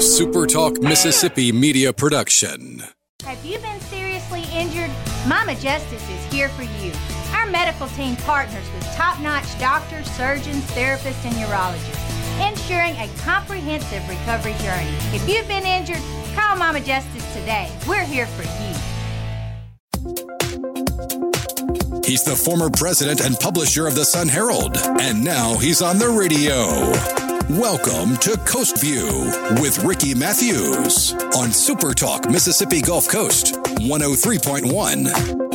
SuperTalk Mississippi media production. Have you been seriously injured? Mama Justice is here for you. Our medical team partners with top notch doctors, surgeons, therapists, and urologists, ensuring a comprehensive recovery journey. If you've been injured, call Mama Justice today. We're here for you. He's the former president and publisher of the Sun Herald, and now he's on the radio. Welcome to Coast View with Ricky Mathews on Super Talk Mississippi Gulf Coast 103.1.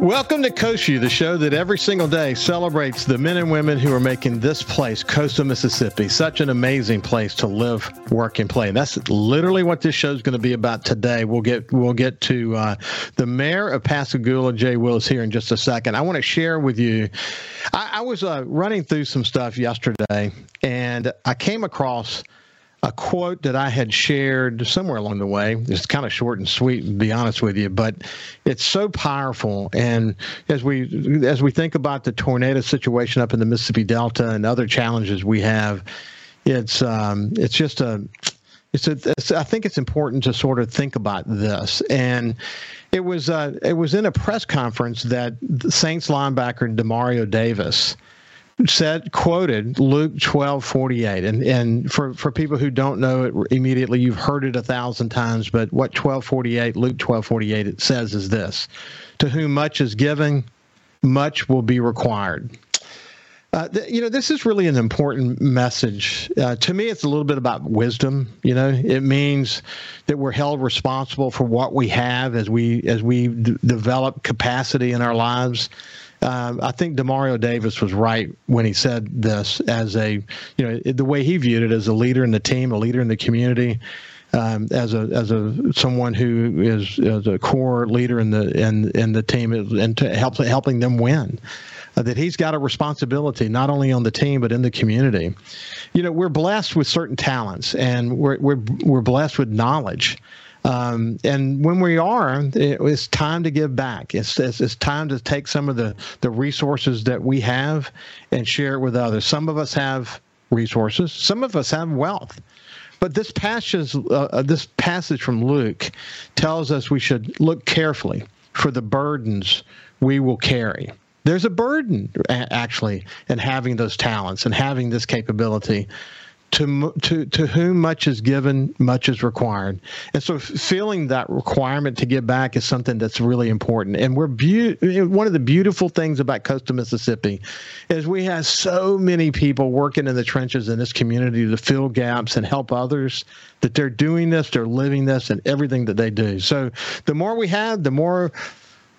Welcome to View, the show that every single day celebrates the men and women who are making this place, coastal Mississippi, such an amazing place to live, work, and play. And that's literally what this show is going to be about today. We'll get we'll get to uh, the mayor of Pascagoula, Jay Willis, here in just a second. I want to share with you. I, I was uh, running through some stuff yesterday, and I came across a quote that I had shared somewhere along the way. It's kind of short and sweet, to be honest with you, but it's so powerful. And as we as we think about the tornado situation up in the Mississippi Delta and other challenges we have, it's um, it's just a it's, a, it's I think it's important to sort of think about this. And it was uh, it was in a press conference that Saints linebacker Demario Davis said quoted Luke twelve forty eight, and and for for people who don't know it immediately, you've heard it a thousand times. But what twelve forty eight, Luke twelve forty eight, it says is this: To whom much is given, much will be required. Uh, th- you know, this is really an important message. Uh, to me, it's a little bit about wisdom. You know, it means that we're held responsible for what we have as we as we d- develop capacity in our lives. Um, I think Demario Davis was right when he said this as a, you know, the way he viewed it as a leader in the team, a leader in the community, um, as a as a someone who is, is a core leader in the in in the team and help helping them win. Uh, that he's got a responsibility not only on the team but in the community. You know, we're blessed with certain talents and we're we're we're blessed with knowledge. Um, and when we are, it's time to give back. It's, it's, it's time to take some of the the resources that we have and share it with others. Some of us have resources. Some of us have wealth. But this passage, uh, this passage from Luke tells us we should look carefully for the burdens we will carry. There's a burden, actually, in having those talents and having this capability to to to whom much is given, much is required. And so, feeling that requirement to give back is something that's really important. And we're be- one of the beautiful things about coastal Mississippi is we have so many people working in the trenches in this community to fill gaps and help others. That they're doing this, they're living this, and everything that they do. So, the more we have, the more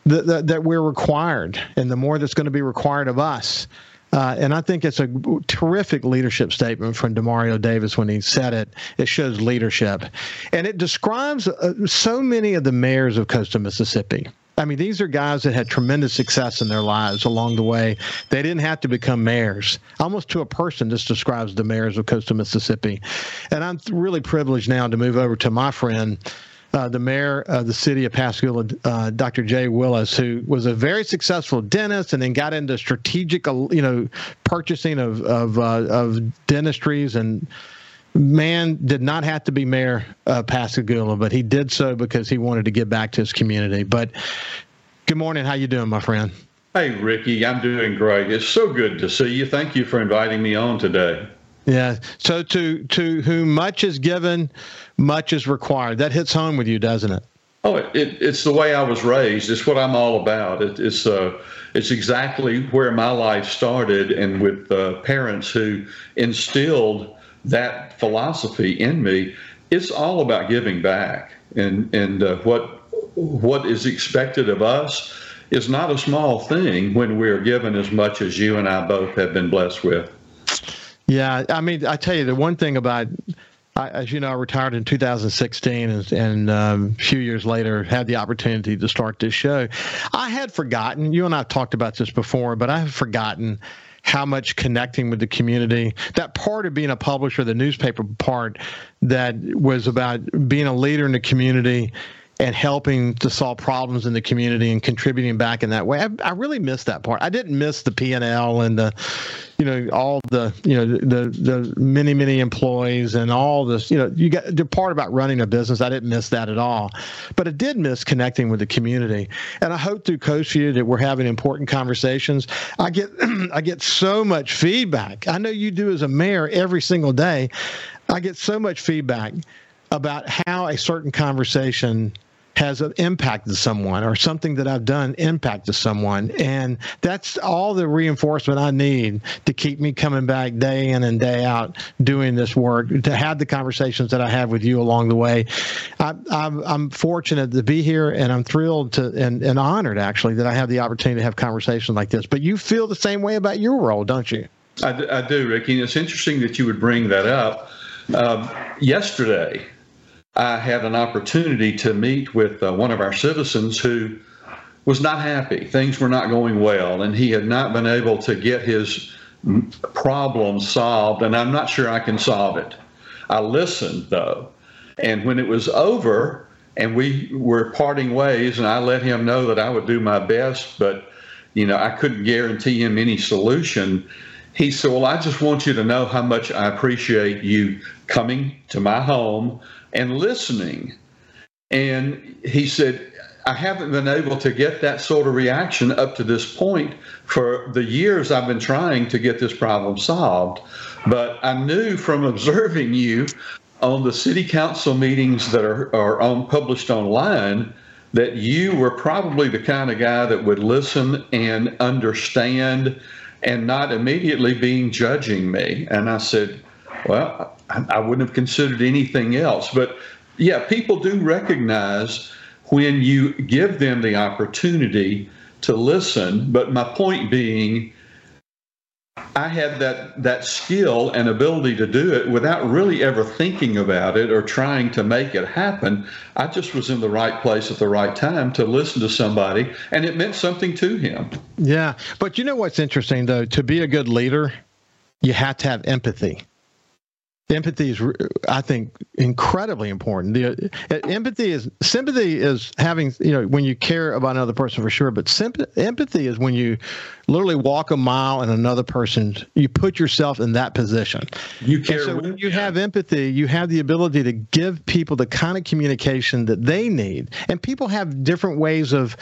that, that, that we're required, and the more that's going to be required of us. Uh, and I think it's a terrific leadership statement from Demario Davis when he said it. It shows leadership, and it describes uh, so many of the mayors of coastal Mississippi. I mean, these are guys that had tremendous success in their lives along the way. They didn't have to become mayors. Almost to a person, this describes the mayors of coastal Mississippi. And I'm really privileged now to move over to my friend, uh, the mayor of the city of Pascagoula, uh, Dr. Jay Willis, who was a very successful dentist and then got into strategic, uh, you know, purchasing of of, uh, of dentistries and man did not have to be mayor of Pascagoula, but he did so because he wanted to give back to his community. But good morning, how you doing, my friend? Hey, Ricky, I'm doing great. It's so good to see you. Thank you for inviting me on today. Yeah. So to to whom much is given, much is required. That hits home with you, doesn't it? Oh, it, it's the way I was raised. It's what I'm all about. It, it's uh, it's exactly where my life started, and with uh, parents who instilled that philosophy in me. It's all about giving back, and and uh, what what is expected of us is not a small thing when we're given as much as you and I both have been blessed with. Yeah, I mean, I tell you, the one thing about I, as you know, I retired in 2016, and, and um, a few years later had the opportunity to start this show. I had forgotten. You and I talked about this before, but I have forgotten how much connecting with the community that part of being a publisher the newspaper part that was about being a leader in the community and helping to solve problems in the community and contributing back in that way. I, I really missed that part. I didn't miss the P and L and the, you know, all the, you know, the the many many employees and all this. You know, you got the part about running a business. I didn't miss that at all, but I did miss connecting with the community. And I hope through CoastView that we're having important conversations. I get I get so much feedback. I know you do as a mayor every single day. I get so much feedback about how a certain conversation has impacted someone or something that I've done impacted someone. And that's all the reinforcement I need to keep me coming back day in and day out doing this work, to have the conversations that I have with you along the way. I, am fortunate to be here and I'm thrilled to and, and honored actually that I have the opportunity to have conversations like this. But you feel the same way about your role, don't you? I, I do, Ricky. And it's interesting that you would bring that up. Um, yesterday, I had an opportunity to meet with uh, one of our citizens who was not happy. Things were not going well, and he had not been able to get his problem solved, and I'm not sure I can solve it. I listened, though, and when it was over and we were parting ways, and I let him know that I would do my best, but you know, I couldn't guarantee him any solution. He said, Well, I just want you to know how much I appreciate you coming to my home and listening. And he said, I haven't been able to get that sort of reaction up to this point for the years I've been trying to get this problem solved. But I knew from observing you on the city council meetings that are, are on, published online that you were probably the kind of guy that would listen and understand and not immediately being judging me. And I said, Well, I wouldn't have considered anything else. But yeah, people do recognize when you give them the opportunity to listen. But my point being, I had that that skill and ability to do it without really ever thinking about it or trying to make it happen. I just was in the right place at the right time to listen to somebody, and it meant something to him. Yeah, but you know what's interesting though? To be a good leader, you have to have empathy empathy is i think incredibly important. The uh, empathy is sympathy is having you know when you care about another person for sure but sympathy, empathy is when you literally walk a mile in another person's you put yourself in that position. You care so when you have empathy you have the ability to give people the kind of communication that they need. And people have different ways of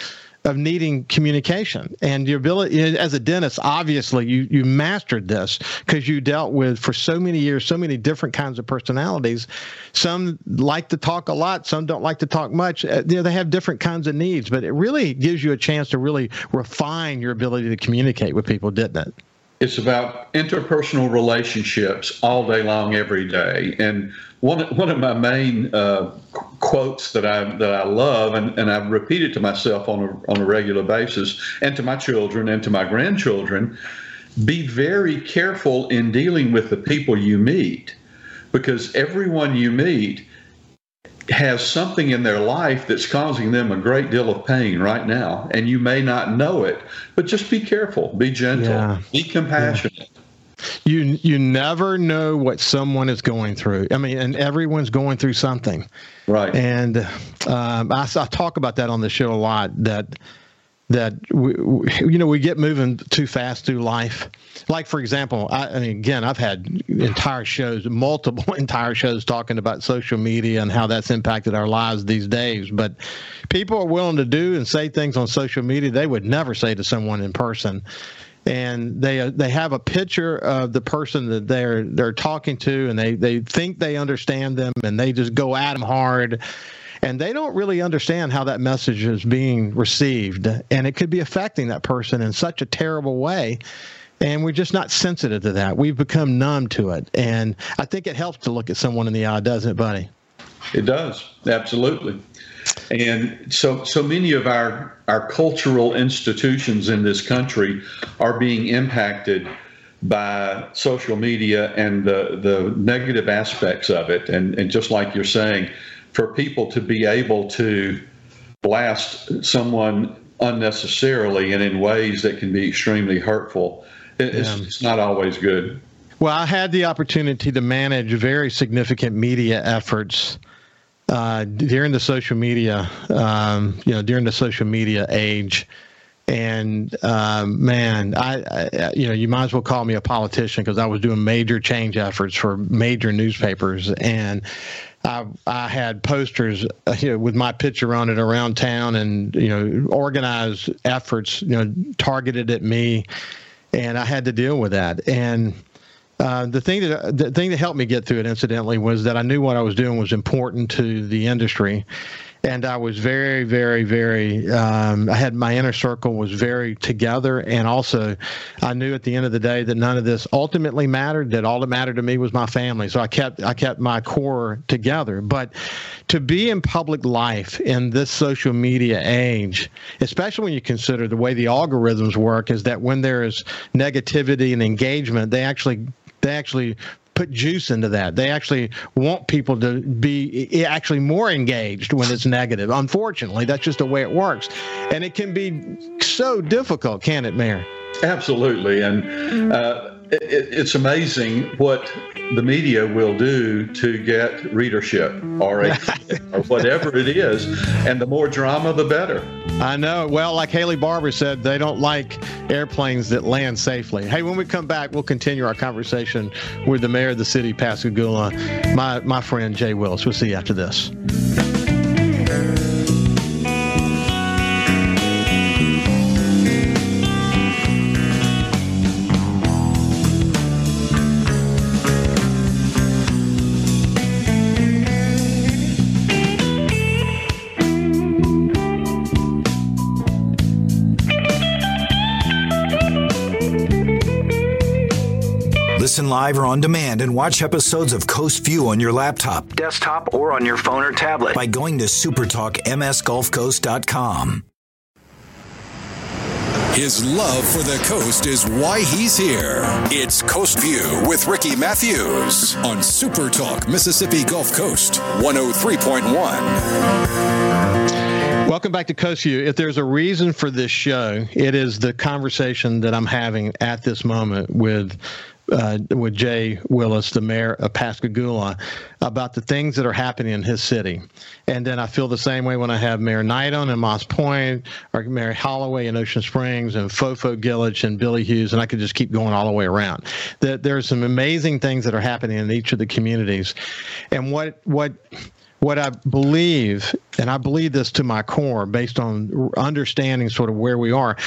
of needing communication. And your ability as a dentist obviously you you mastered this because you dealt with for so many years so many different kinds of personalities. Some like to talk a lot some don't like to talk much. Uh, you know, they have different kinds of needs but it really gives you a chance to really refine your ability to communicate with people didn't it? It's about interpersonal relationships all day long, every day. And one one of my main uh, quotes that I that I love, and, and I repeat it to myself on a on a regular basis, and to my children and to my grandchildren, be very careful in dealing with the people you meet, because everyone you meet has something in their life that's causing them a great deal of pain right now, and you may not know it. But just be careful, be gentle, yeah. be compassionate. You you never know what someone is going through. I mean, and everyone's going through something, right? And um, I, I talk about that on the show a lot. That that we, we, you know we get moving too fast through life like for example I, I, mean again i've had entire shows multiple entire shows talking about social media and how that's impacted our lives these days but people are willing to do and say things on social media they would never say to someone in person and they uh, they have a picture of the person that they're they're talking to and they they think they understand them and they just go at them hard. And they don't really understand how that message is being received and it could be affecting that person in such a terrible way and we're just not sensitive to that. We've become numb to it and i think it helps to look at someone in the eye doesn't it buddy? It does. Absolutely and so so many of our our cultural institutions in this country are being impacted by social media and the the negative aspects of it and and just like you're saying for people to be able to blast someone unnecessarily and in ways that can be extremely hurtful. It's, yeah. it's not always good. Well, I had the opportunity to manage very significant media efforts uh, during the social media, um, you know, during the social media age. And um, man, I, I, you know, you might as well call me a politician because I was doing major change efforts for major newspapers, and I, I had posters uh, you know, with my picture on it around town, and you know, organized efforts, you know, targeted at me, and I had to deal with that. And uh, the thing that the thing that helped me get through it, incidentally, was that I knew what I was doing was important to the industry, and I was very, very, very. Um, I had my inner circle was very together, and also, I knew at the end of the day that none of this ultimately mattered. That all that mattered to me was my family. So I kept I kept my core together. But to be in public life in this social media age, especially when you consider the way the algorithms work, is that when there is negativity and engagement, they actually they actually put juice into that. They actually want people to be actually more engaged when it's negative. Unfortunately, that's just the way it works. And it can be so difficult, can it, Mayor? Absolutely. And uh, it's amazing what the media will do to get readership or, a, or whatever it is. And the more drama, the better. I know. Well, like Haley Barbour said, they don't like airplanes that land safely. Hey, when we come back, we'll continue our conversation with the mayor of the city, Pascagoula, my, my friend Jay Willis. We'll see you after this. Listen live or on demand and watch episodes of Coast View on your laptop, desktop, or on your phone or tablet by going to supertalkmsgulfcoast.com. His love for the coast is why he's here. It's Coast View with Ricky Mathews on Super Talk Mississippi Gulf Coast 103.1. Welcome back to Coast View. If there's a reason for this show, it is the conversation that I'm having at this moment with uh, with Jay Willis, the mayor of Pascagoula, about the things that are happening in his city. And then I feel the same way when I have Mayor Knight on in Moss Point, or Mayor Holloway in Ocean Springs, and Fofo Gilich and Billy Hughes, and I could just keep going all the way around. That there are some amazing things that are happening in each of the communities, and what what what I believe, and I believe this to my core based on understanding sort of where we are,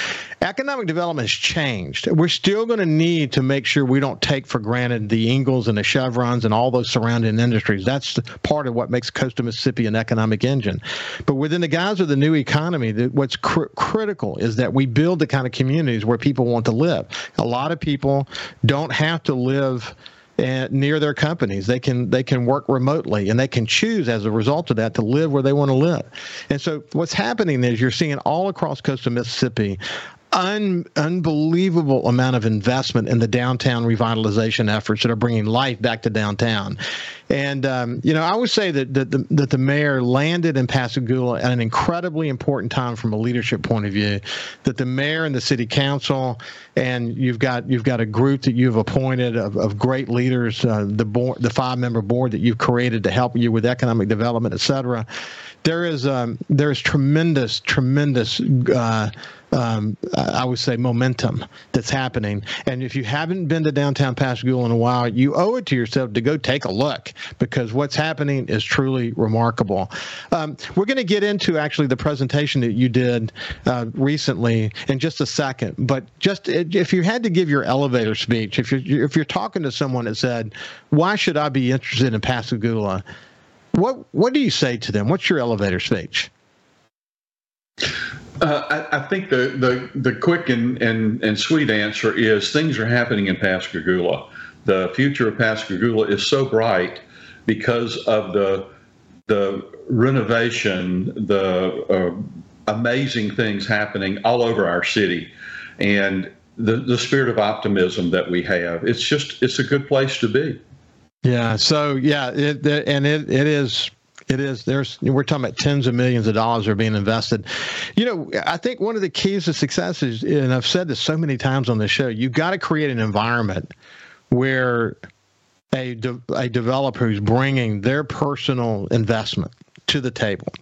economic development has changed. We're still going to need to make sure we don't take for granted the Ingalls and the Chevrons and all those surrounding industries. That's part of what makes coastal Mississippi an economic engine. But within the guise of the new economy, what's cr- critical is that we build the kind of communities where people want to live. A lot of people don't have to live and near their companies. They can they can work remotely and they can choose as a result of that to live where they want to live. And so what's happening is you're seeing all across coastal Mississippi un, unbelievable amount of investment in the downtown revitalization efforts that are bringing life back to downtown. And um, you know, I would say that, that the that the mayor landed in Pascagoula at an incredibly important time from a leadership point of view. That the mayor and the city council, and you've got you've got a group that you've appointed of, of great leaders, uh, the board, the five member board that you've created to help you with economic development, et cetera. There is um, there is tremendous tremendous. Uh, um, I would say momentum that's happening. And if you haven't been to downtown Pascagoula in a while, you owe it to yourself to go take a look because what's happening is truly remarkable. Um, we're going to get into actually the presentation that you did uh, recently in just a second. But just if you had to give your elevator speech, if you're if you're talking to someone that said, "Why should I be interested in Pascagoula?" What what do you say to them? What's your elevator speech? Uh, I, I, think the, the, the quick and, and, and sweet answer is things are happening in Pascagoula. The future of Pascagoula is so bright because of the the renovation, the uh, amazing things happening all over our city, and the the spirit of optimism that we have. It's just it's a good place to be. Yeah. So yeah, it, and it it is it is. There's we're talking about tens of millions of dollars are being invested. You know, I think one of the keys to success is, and I've said this so many times on this show, you've got to create an environment where a de- a developer who's bringing their personal investment to the table.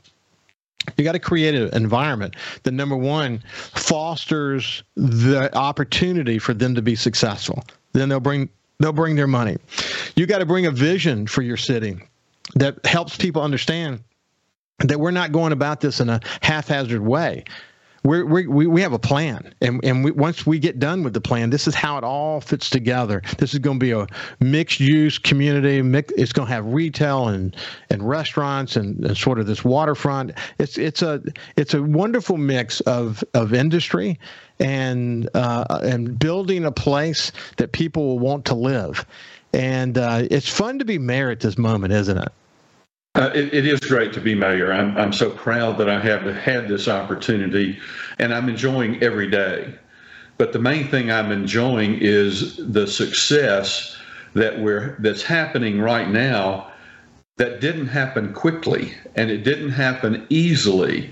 You got to create an environment that number one fosters the opportunity for them to be successful. Then they'll bring they'll bring their money. You got to bring a vision for your city that helps people understand that we're not going about this in a haphazard way we're, we we have a plan, and and we, once we get done with the plan, this is how it all fits together. This is going to be a mixed use community. Mix, it's going to have retail and and restaurants and, and, sort of this waterfront. It's it's a it's a wonderful mix of of industry and uh, and building a place that people will want to live. And uh, it's fun to be mayor at this moment, isn't it? Uh, it, it is great to be mayor. I'm, I'm so proud that I have had this opportunity, and I'm enjoying every day. But the main thing I'm enjoying is the success that we're that's happening right now. That didn't happen quickly, and it didn't happen easily.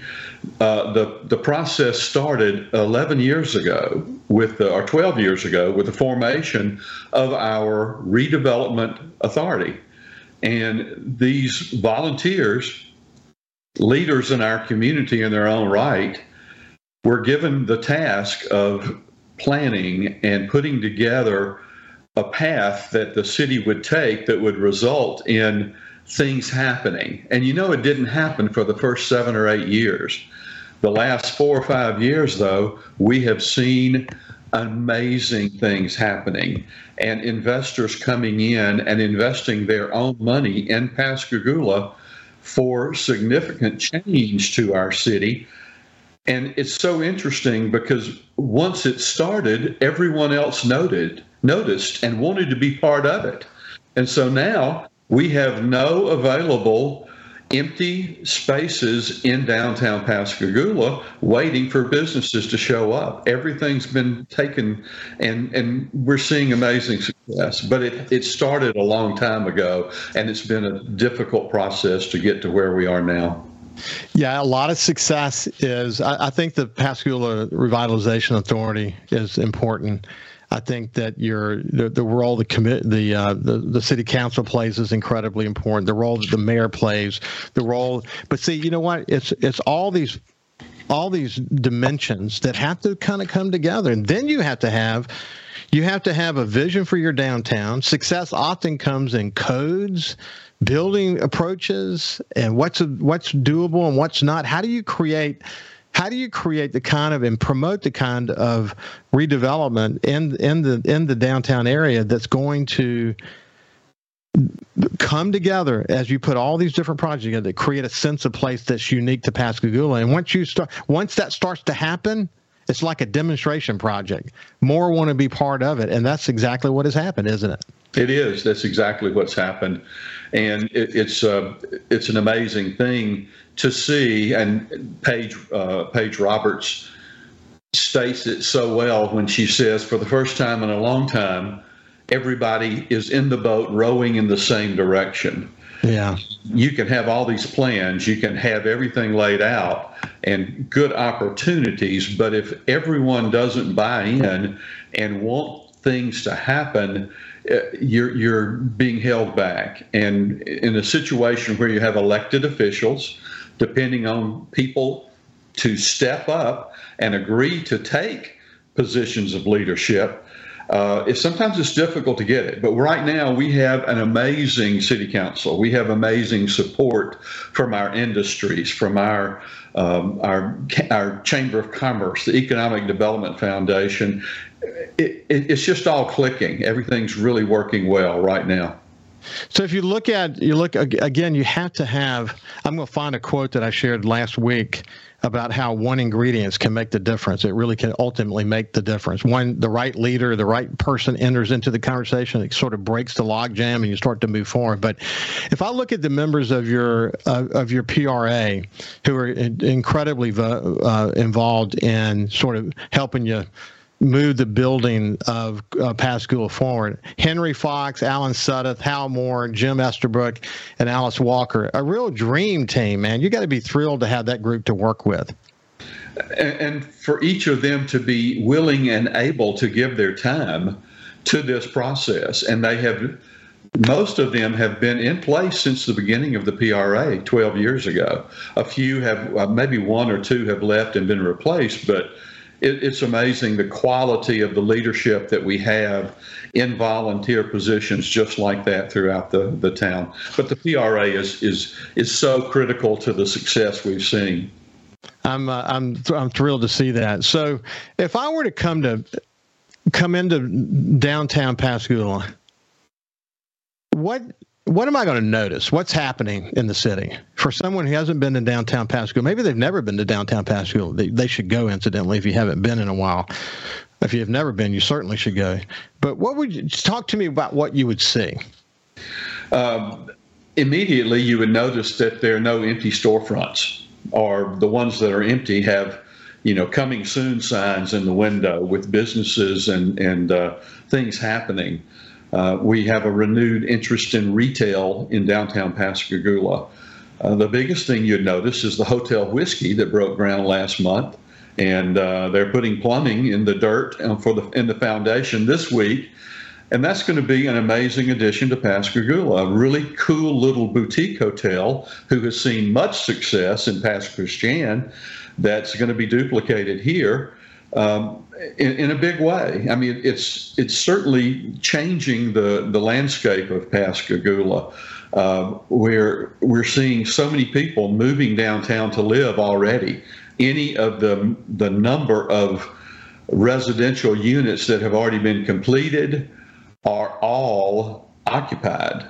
Uh, the the process started 11 years ago with the, or 12 years ago with the formation of our redevelopment authority and these volunteers, leaders in our community in their own right, were given the task of planning and putting together a path that the city would take that would result in things happening. And you know, it didn't happen for the first seven or eight years. The last four or five years, though, we have seen amazing things happening and investors coming in and investing their own money in Pascagoula for significant change to our city. And it's so interesting because once it started, everyone else noted, noticed and wanted to be part of it. And so now we have no available empty spaces in downtown Pascagoula waiting for businesses to show up. Everything's been taken and and we're seeing amazing success. But it, it started a long time ago and it's been a difficult process to get to where we are now. Yeah, a lot of success is I, I think the Pascagoula Revitalization Authority is important. I think that your the, the role the commit the, uh, the the city council plays is incredibly important. The role that the mayor plays, the role. But see, you know what? It's it's all these all these dimensions that have to kind of come together, and then you have to have you have to have a vision for your downtown. Success often comes in codes, building approaches, and what's what's doable and what's not. How do you create how do you create the kind of and promote the kind of redevelopment in in the in the downtown area that's going to come together as you put all these different projects together to create a sense of place that's unique to Pascagoula. And once you start, once that starts to happen, it's like a demonstration project. More want to be part of it, and that's exactly what has happened, isn't it? It is. That's exactly what's happened, and it, it's uh, it's an amazing thing to see. And Paige uh, Paige Roberts states it so well when she says, "For the first time in a long time, everybody is in the boat rowing in the same direction." Yeah. You can have all these plans, you can have everything laid out and good opportunities, but if everyone doesn't buy in and want things to happen, uh, you're you're being held back. And in a situation where you have elected officials depending on people to step up and agree to take positions of leadership. Uh, sometimes it's difficult to get it, but right now we have an amazing city council. We have amazing support from our industries, from our um, our our chamber of commerce, the Economic Development Foundation. It, it, it's just all clicking. Everything's really working well right now. So if you look at you look again, you have to have. I'm going to find a quote that I shared last week about how one ingredients can make the difference. It really can ultimately make the difference. When the right leader, the right person enters into the conversation, it sort of breaks the logjam and you start to move forward. But if I look at the members of your uh, of your PRA who are incredibly uh, involved in sort of helping you move the building of uh, Pascagoula forward. Henry Fox, Alan Sudduth, Hal Moore, Jim Estabrook, and Alice Walker. A real dream team, man. You got to be thrilled to have that group to work with. And for each of them to be willing and able to give their time to this process. And they have most of them have been in place since the beginning of the PRA 12 years ago. A few have, uh, maybe one or two have left and been replaced, but it, it's amazing the quality of the leadership that we have in volunteer positions just like that throughout the, the town. But the PRA is, is, is so critical to the success we've seen. I'm uh, I'm I'm thrilled to see that. So, if I were to come to come into downtown Pascagoula, what what am I going to notice? What's happening in the city for someone who hasn't been to downtown Pasco? Maybe they've never been to downtown Pasco. They, they should go, incidentally, if you haven't been in a while. If you have never been, you certainly should go. But what would you talk to me about what you would see? Um, immediately, you would notice that there are no empty storefronts, or the ones that are empty have, you know, coming soon signs in the window with businesses and and uh, things happening. Uh, we have a renewed interest in retail in downtown Pascagoula. Uh, the biggest thing you'd notice is the Hotel Whiskey that broke ground last month, and uh, they're putting plumbing in the dirt for the in the foundation this week, and that's going to be an amazing addition to Pascagoula. A really cool little boutique hotel who has seen much success in Christian, that's going to be duplicated here um, in, in, a big way. I mean, it's it's certainly changing the the landscape of Pascagoula. Uh, we're we're seeing so many people moving downtown to live already. Any of the the number of residential units that have already been completed are all occupied.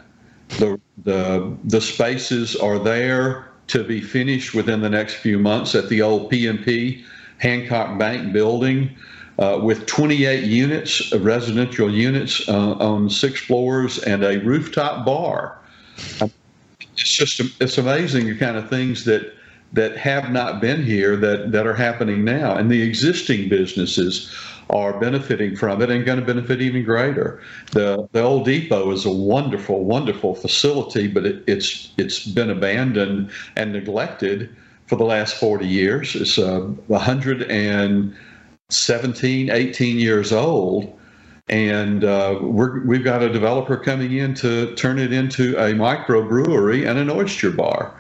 The the the spaces are there to be finished within the next few months at the old PNP Hancock Bank building uh, with 28 units, of residential units uh, on six floors, and a rooftop bar. It's just it's amazing the kind of things that that have not been here that that are happening now, and the existing businesses are benefiting from it and going to benefit even greater. The the old depot is a wonderful, wonderful facility, but it, it's it's been abandoned and neglected for the last 40 years. It's uh, 117, 18 years old. And uh, we have got a developer coming in to turn it into a microbrewery and an oyster bar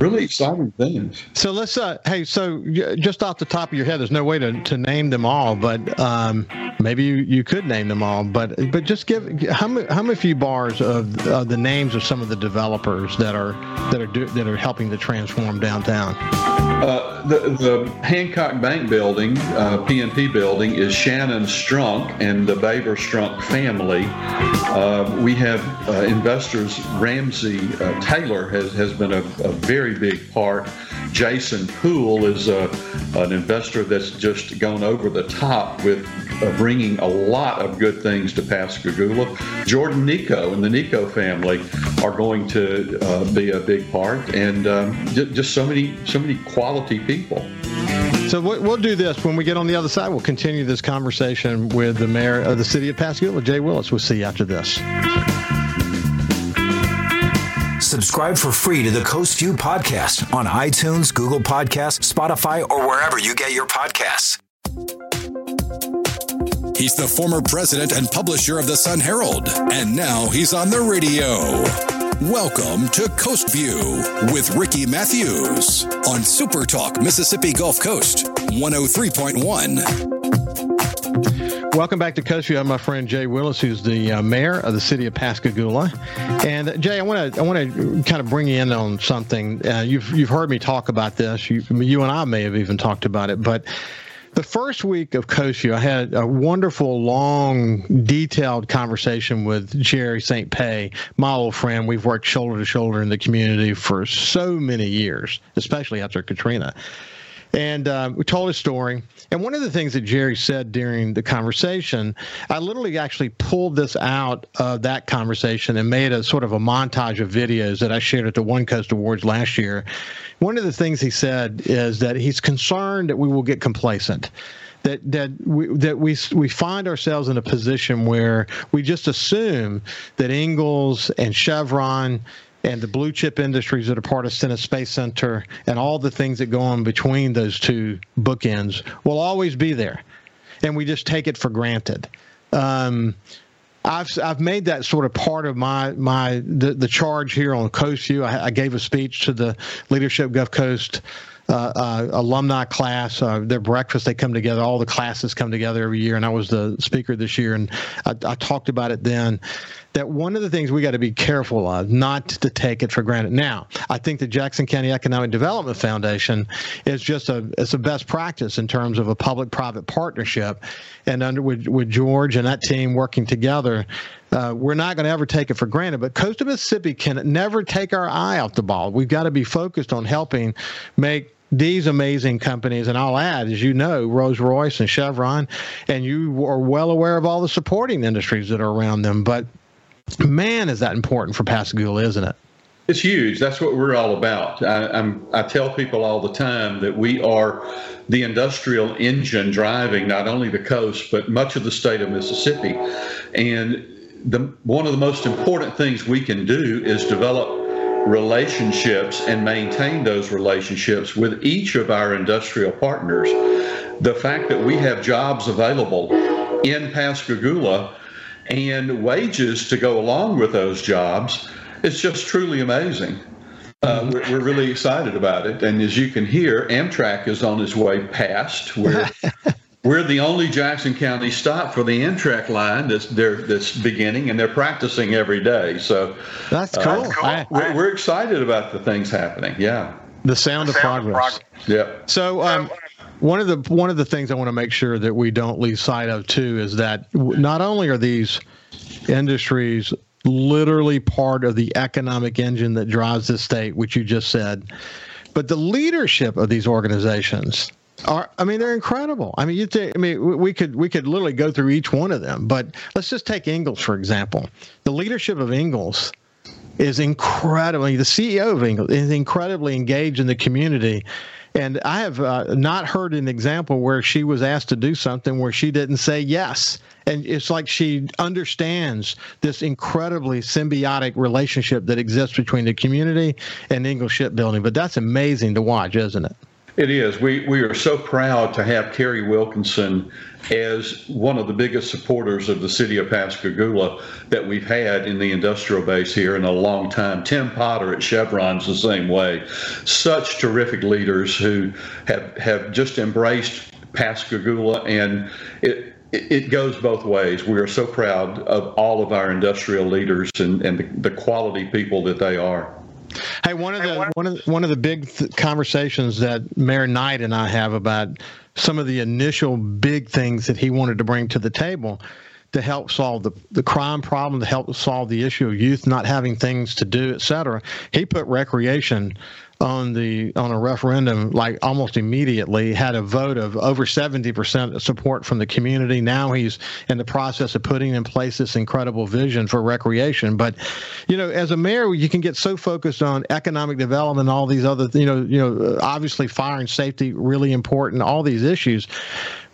really exciting things. So let's, uh, hey, so just off the top of your head, there's no way to, to name them all, but um, maybe you, you could name them all. But but just give how many how many few bars of uh, the names of some of the developers that are that are do, that are helping to transform downtown. Uh, the, the Hancock Bank building, uh, PNP building, is Shannon Strunk and the Baber Strunk family. Uh, we have uh, investors, Ramsey uh, Taylor has, has been a, a, very big part. Jason Poole is a, an investor that's just gone over the top with bringing a lot of good things to Pascagoula. Jordan Nico and the Nico family are going to be a big part, and um, just so many, so many quality quality people. So we'll do this when we get on the other side. We'll continue this conversation with the mayor of the city of Pascagoula, Jay Willis. We'll see you after this. Subscribe for free to the Coast View podcast on iTunes, Google Podcasts, Spotify, or wherever you get your podcasts. He's the former president and publisher of the Sun Herald, and now he's on the radio. Welcome to Coast View with Ricky Mathews on Super Talk Mississippi Gulf Coast 103.1. Welcome back to Coast View. I'm my friend Jay Willis, who's the uh, mayor of the city of Pascagoula. And uh, Jay, I want to I want to kind of bring you in on something. Uh, you've you've heard me talk about this. You, you and I may have even talked about it, but the first week of View, I had a wonderful, long, detailed conversation with Jerry St. Pé, my old friend. We've worked shoulder to shoulder in the community for so many years, especially after Katrina. And uh, we told his story. And one of the things that Jerry said during the conversation, I literally actually pulled this out of that conversation and made a sort of a montage of videos that I shared at the One Coast Awards last year. One of the things he said is that he's concerned that we will get complacent that that we that we we find ourselves in a position where we just assume that Ingalls and Chevron and the blue chip industries that are part of Stennis Space Center and all the things that go on between those two bookends will always be there. And we just take it for granted. Um, I've I've made that sort of part of my my the, the charge here on Coast View. I, I gave a speech to the leadership Gulf Coast uh, uh, alumni class. Uh, their breakfast, they come together. All the classes come together every year, and I was the speaker this year, and I, I talked about it then. That one of the things we got to be careful of, not to take it for granted. Now, I think the Jackson County Economic Development Foundation is just a it's a best practice in terms of a public-private partnership, and under with, with George and that team working together, uh, we're not going to ever take it for granted. But Coastal Mississippi can never take our eye off the ball. We've got to be focused on helping make these amazing companies, and I'll add, as you know, Rolls Royce and Chevron, and you are well aware of all the supporting industries that are around them. But man, is that important for Pascagoula, isn't it? It's huge. That's what we're all about. I, I tell people all the time that we are the industrial engine driving not only the coast but much of the state of Mississippi. And the one of the most important things we can do is develop relationships and maintain those relationships with each of our industrial partners. The fact that we have jobs available in Pascagoula and wages to go along with those jobs. It's just truly amazing. Uh, we're, we're, really excited about it. And as you can hear, Amtrak is on its way past. We're, we're the only Jackson County stop for the Amtrak line that's that's beginning, and they're practicing every day. So that's uh, cool. Uh, cool. I, we're, we're, excited about the things happening. Yeah, the sound, the of, progress. of, progress. Yeah. So. Um, one of the one of the things I want to make sure that we don't lose sight of too is that not only are these industries literally part of the economic engine that drives the state, which you just said, but the leadership of these organizations are I mean they're incredible. I mean you think I mean we could we could literally go through each one of them, but let's just take Ingalls for example. The leadership of Ingalls is incredibly the CEO of Ingalls is incredibly engaged in the community. And I have uh, not heard an example where she was asked to do something where she didn't say yes. And it's like she understands this incredibly symbiotic relationship that exists between the community and Ingalls Shipbuilding. But that's amazing to watch, isn't it? It is. We, we are so proud to have Kari Wilkinson as one of the biggest supporters of the city of Pascagoula that we've had in the industrial base here in a long time. Tim Potter at Chevron's the same way. Such terrific leaders who have, have just embraced Pascagoula, and it, it goes both ways. We are so proud of all of our industrial leaders and, and the, the quality people that they are. Hey, one of the one of one of the big th- conversations that Mayor Knight and I have about some of the initial big things that he wanted to bring to the table to help solve the, the crime problem, to help solve the issue of youth not having things to do, et cetera. He put recreation on the on a referendum like almost immediately had a vote of over 70% support from the community. Now he's in the process of putting in place this incredible vision for recreation. But you know as a mayor you can get so focused on economic development all these other you know you know obviously fire and safety really important all these issues.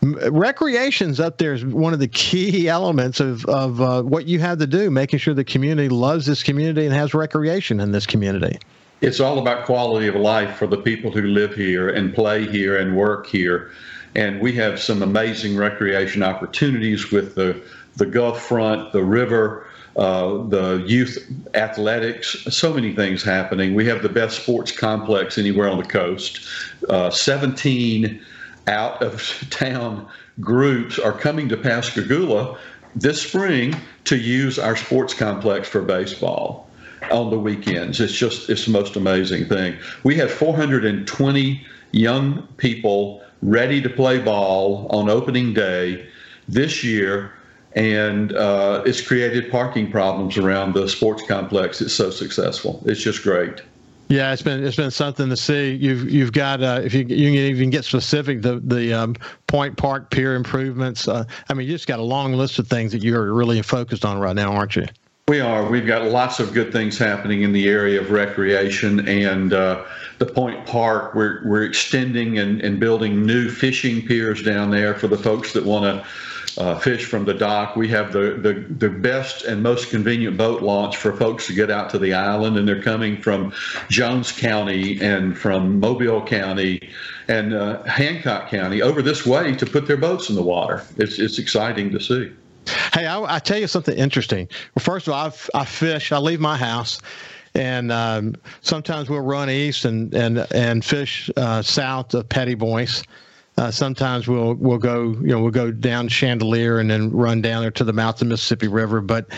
Recreation's up there is one of the key elements of, of uh, what you have to do making sure the community loves this community and has recreation in this community it's all about quality of life for the people who live here and play here and work here. And we have some amazing recreation opportunities with the, the Gulf Front, the river, uh, the youth athletics, so many things happening. We have the best sports complex anywhere on the coast. Uh, 17 out of town groups are coming to Pascagoula this spring to use our sports complex for baseball on the weekends. It's just it's the most amazing thing. We have 420 young people ready to play ball on opening day this year, and uh, it's created parking problems around the sports complex. It's so successful. It's just great. Yeah, it's been it's been something to see. You've you've got uh, if you you can even get specific the the um, Point Park pier improvements. Uh, I mean, you just got a long list of things that you're really focused on right now, aren't you? We are. We've got lots of good things happening in the area of recreation and uh, the Point Park. We're, we're extending and, and building new fishing piers down there for the folks that want to uh, fish from the dock. We have the, the, the best and most convenient boat launch for folks to get out to the island, and they're coming from Jones County and from Mobile County and uh, Hancock County over this way to put their boats in the water. It's, it's exciting to see. Hey, I, I tell you something interesting. Well, first of all, I've, I fish. I leave my house and um, sometimes we'll run east and and and fish uh, south of Petit Bois. Uh, sometimes we'll we'll go you know we'll go down Chandeleur and then run down there to the mouth of the Mississippi River. But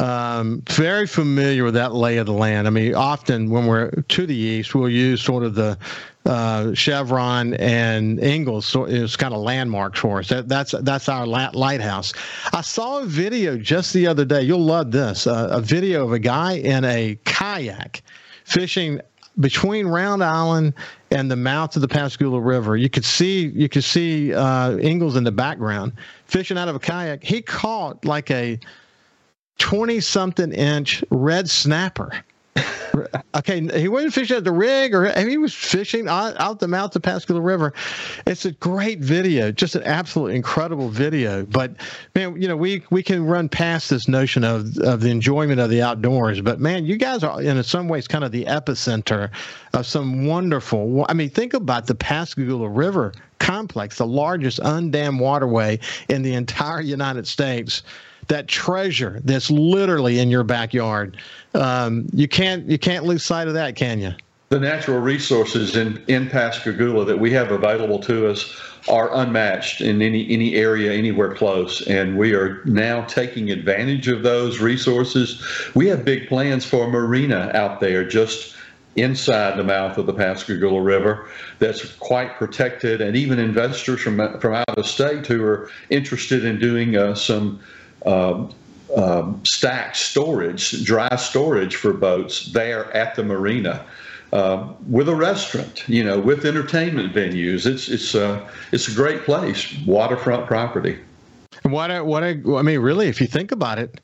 um, very familiar with that lay of the land. I mean, often when we're to the east, we'll use sort of the uh, Chevron and Ingalls so it's kind of landmarks for us. That, that's that's our la- lighthouse. I saw a video just the other day. You'll love this. Uh, a video of a guy in a kayak fishing between Round Island and the mouth of the Pascagoula River. You could see you could see uh, Ingalls in the background fishing out of a kayak. He caught like a 20 something inch red snapper. okay, he wasn't fishing at the rig, or he was fishing out, out the mouth of Pascagoula River. It's a great video, just an absolutely incredible video. But man, you know, we we can run past this notion of of the enjoyment of the outdoors. But man, you guys are in some ways kind of the epicenter of some wonderful. I mean, think about the Pascagoula River complex, the largest undammed waterway in the entire United States that treasure that's literally in your backyard. Um, you can't you can't lose sight of that, can you? The natural resources in, in Pascagoula that we have available to us are unmatched in any any area anywhere close and we are now taking advantage of those resources we have big plans for a marina out there just inside the mouth of the Pascagoula River that's quite protected and even investors from from out of state who are interested in doing uh, some stacked storage, dry storage for boats there at the marina. Uh, with a restaurant, you know, with entertainment venues, it's it's uh, it's a great place, waterfront property. And what I, what I, I mean, really, if you think about it,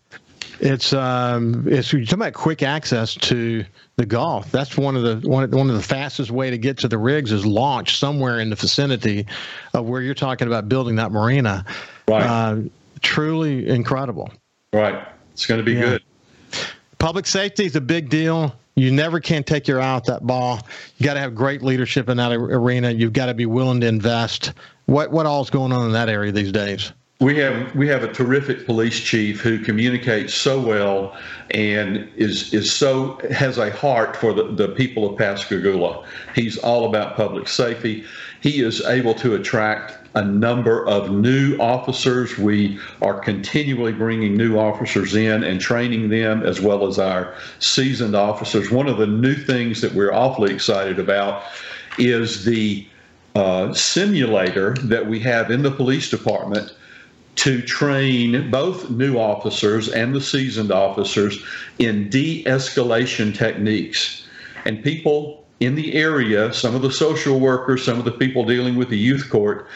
it's um, it's you're talking about quick access to the Gulf. That's one of the one one of the fastest way to get to the rigs is launch somewhere in the vicinity of where you're talking about building that marina. Right. Uh, truly incredible. Right. It's going to be yeah. good. Public safety is a big deal. You never can take your eye off that ball. You got to have great leadership in that arena. You've got to be willing to invest. What what all's going on in that area these days? We have we have a terrific police chief who communicates so well and is is so has a heart for the, the people of Pascagoula. He's all about public safety. He is able to attract a number of new officers. We are continually bringing new officers in and training them, as well as our seasoned officers. One of the new things that we're awfully excited about is the uh, simulator that we have in the police department to train both new officers and the seasoned officers in de escalation techniques. And people in the area, some of the social workers, some of the people dealing with the youth court,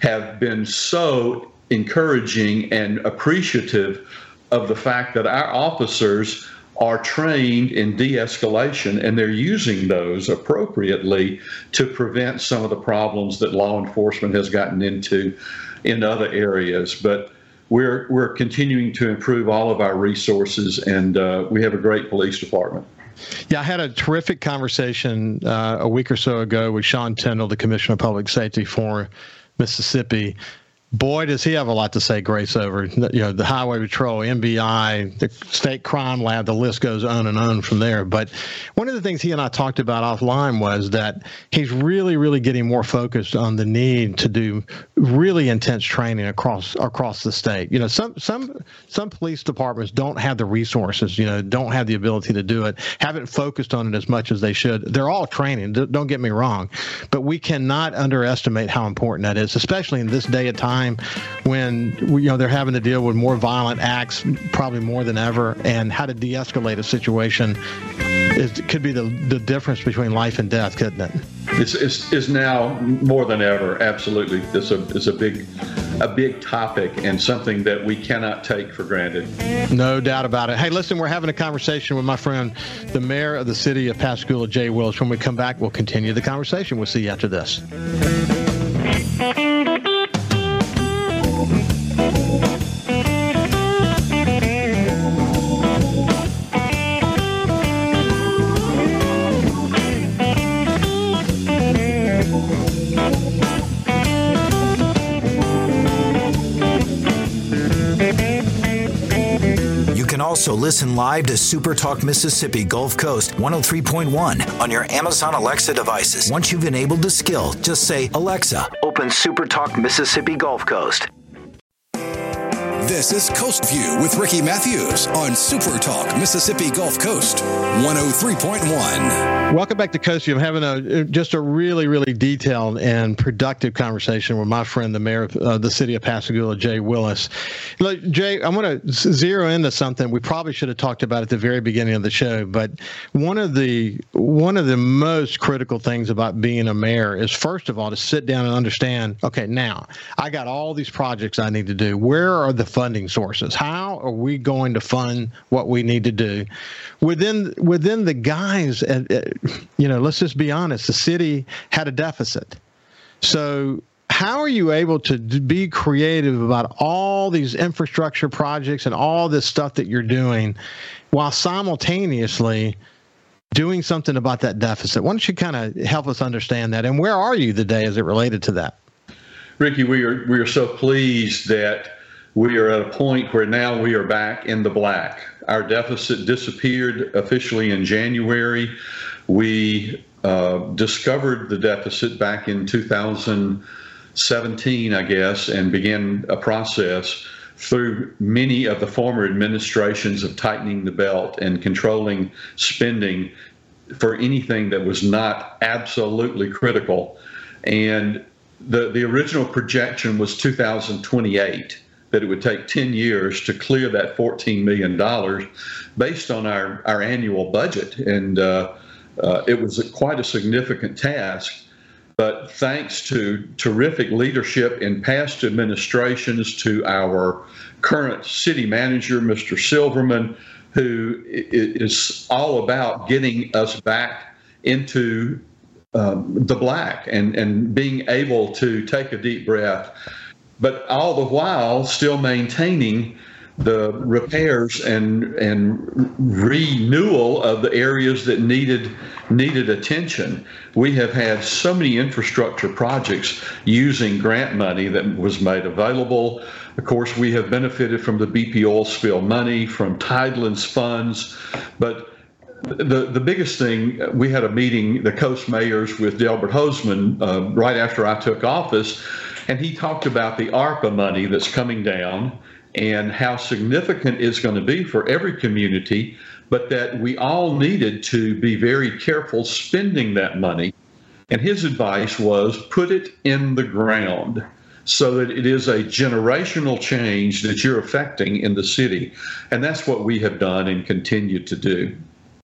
have been so encouraging and appreciative of the fact that our officers are trained in de escalation and they're using those appropriately to prevent some of the problems that law enforcement has gotten into in other areas. But we're, we're continuing to improve all of our resources and uh, we have a great police department. Yeah, I had a terrific conversation uh, a week or so ago with Sean Tindell, the Commissioner of Public Safety for Mississippi. Boy, does he have a lot to say, Grace, over you know the Highway Patrol, MBI, the State Crime Lab. The list goes on and on from there. But one of the things he and I talked about offline was that he's really, really getting more focused on the need to do really intense training across across the state. You know, some some some police departments don't have the resources. You know, don't have the ability to do it. Haven't focused on it as much as they should. They're all training. Don't get me wrong, but we cannot underestimate how important that is, especially in this day and time time when you know they're having to deal with more violent acts, probably more than ever, and how to de-escalate a situation is could be the the difference between life and death, couldn't it? It's, it's, it's now more than ever. Absolutely, it's a it's a big a big topic and something that we cannot take for granted. No doubt about it. Hey, listen, we're having a conversation with my friend, the mayor of the city of Pascagoula, Jay Willis. When we come back, we'll continue the conversation. We'll see you after this. Listen live to Super Talk Mississippi Gulf Coast 103.1 on your Amazon Alexa devices. Once you've enabled the skill, just say, Alexa, open Super Talk Mississippi Gulf Coast. This is Coast View with Ricky Mathews on Super Talk Mississippi Gulf Coast 103.1. Welcome back to Coast View. I'm having a just a really really detailed and productive conversation with my friend the mayor of uh, the city of Pascagoula, Jay Willis. Look, Jay, I'm going to zero into something we probably should have talked about at the very beginning of the show, but one of the one of the most critical things about being a mayor is first of all to sit down and understand, okay, now I got all these projects I need to do. Where are the funding sources? How are we going to fund what we need to do within within the guise? Uh, uh, you know, let's just be honest. The city had a deficit, so how are you able to be creative about all these infrastructure projects and all this stuff that you're doing while simultaneously doing something about that deficit? Why don't you kind of help us understand that? And where are you today as it related to that? Ricky, we are we are so pleased that we are at a point where now we are back in the black. Our deficit disappeared officially in January. We uh, discovered the deficit back in 2017, I guess, and began a process through many of the former administrations of tightening the belt and controlling spending for anything that was not absolutely critical. And the, the original projection was 2028 that it would take 10 years to clear that $14 million based on our, our annual budget. And uh, uh, it was a, quite a significant task. But thanks to terrific leadership in past administrations, to our current city manager, Mr. Silverman, who is all about getting us back into um, the black and, and being able to take a deep breath but all the while still maintaining the repairs and and renewal of the areas that needed needed attention. We have had so many infrastructure projects using grant money that was made available. Of course, we have benefited from the BP oil spill money, from Tidelands funds, but the the biggest thing we had a meeting, the coast mayors with Delbert Hosemann uh, right after I took office and he talked about the ARPA money that's coming down and how significant it's going to be for every community, but that we all needed to be very careful spending that money. And his advice was put it in the ground so that it is a generational change that you're affecting in the city. And that's what we have done and continue to do.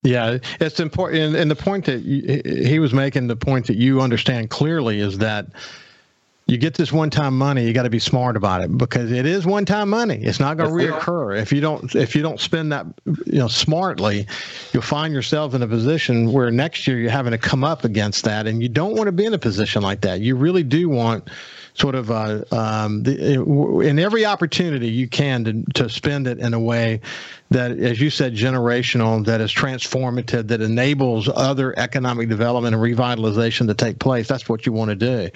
Yeah, it's important. And the point that he was making, the point that you understand clearly is that you get this one-time money, you got to be smart about it because it is one-time money. It's not going to reoccur. If you don't, if you don't spend that, you know, smartly, you'll find yourself in a position where next year you're having to come up against that, and you don't want to be in a position like that. You really do want sort of uh, um, the, in every opportunity you can to, to spend it in a way that, as you said, generational, that is transformative, that enables other economic development and revitalization to take place. That's what you want to do.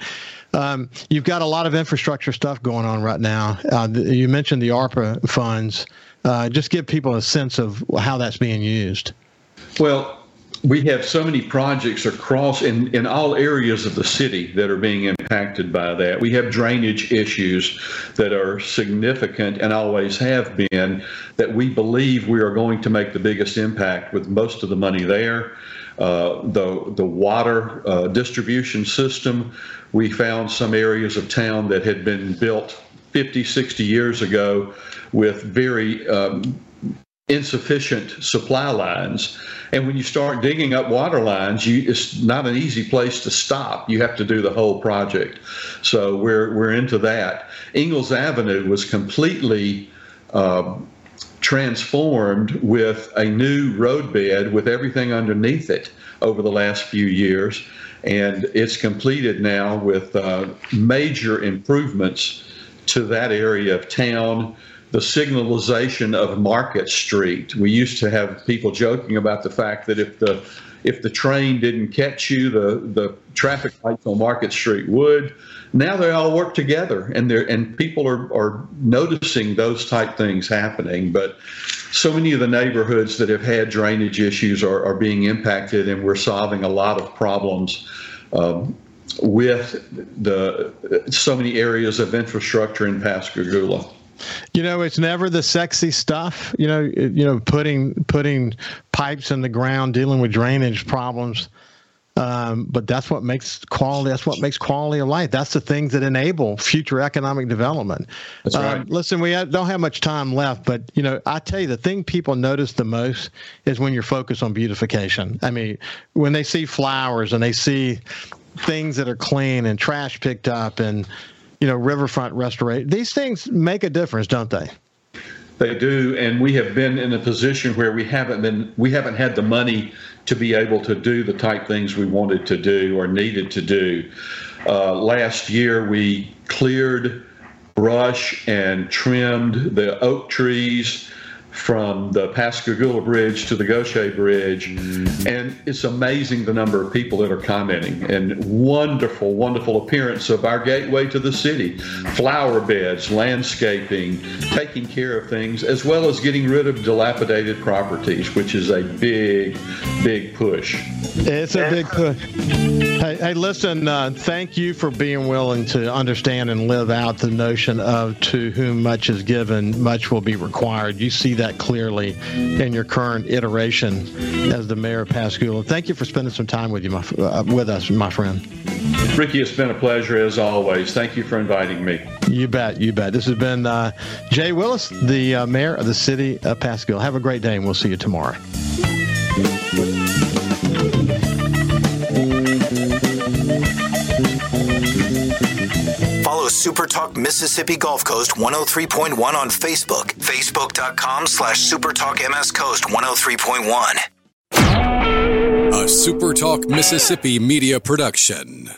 Um, you've got a lot of infrastructure stuff going on right now. Uh, you mentioned the ARPA funds. Uh, just give people a sense of how that's being used. Well, we have so many projects across in, in all areas of the city that are being impacted by that. We have drainage issues that are significant and always have been that we believe we are going to make the biggest impact with most of the money there. Uh, the the water uh, distribution system, we found some areas of town that had been built 50, 60 years ago with very um, insufficient supply lines. And when you start digging up water lines, you, it's not an easy place to stop. You have to do the whole project. So we're, we're into that. Ingalls Avenue was completely uh, transformed with a new roadbed with everything underneath it over the last few years. And it's completed now with uh, major improvements to that area of town the signalization of Market Street. We used to have people joking about the fact that if the if the train didn't catch you, the the traffic lights on Market Street would. Now they all work together, and they and people are are noticing those type things happening. But so many of the neighborhoods that have had drainage issues are, are being impacted, and we're solving a lot of problems. Um, with the so many areas of infrastructure in Pascagoula. You know, it's never the sexy stuff. You know, you know, putting putting pipes in the ground, dealing with drainage problems. Um, but that's what makes quality. That's what makes quality of life. That's the things that enable future economic development. That's um, right. listen, we don't have much time left, but you know, I tell you, the thing people notice the most is when you're focused on beautification. I mean, when they see flowers and they see things that are clean and trash picked up and you know riverfront restoration. These things make a difference don't they? They do and we have been in a position where we haven't been we haven't had the money to be able to do the type things we wanted to do or needed to do. Uh, last year we cleared brush and trimmed the oak trees from the Pascagoula Bridge to the Gautier Bridge. Mm-hmm. And it's amazing the number of people that are commenting and wonderful, wonderful appearance of our gateway to the city. Flower beds, landscaping, taking care of things, as well as getting rid of dilapidated properties, which is a big, big push. It's a big push. Hey, hey listen, uh, thank you for being willing to understand and live out the notion of to whom much is given, much will be required. You see that clearly in your current iteration as the mayor of Pascagoula. Thank you for spending some time with you, my, uh, with us, my friend. Ricky, it's been a pleasure as always. Thank you for inviting me. You bet, you bet. This has been uh, Jay Willis, the uh, mayor of the city of Pascagoula. Have a great day, and we'll see you tomorrow. Super Talk Mississippi Gulf Coast 103.1 on Facebook. Facebook.com slash Super Talk MS Coast 103.1. A Super Talk Mississippi media production.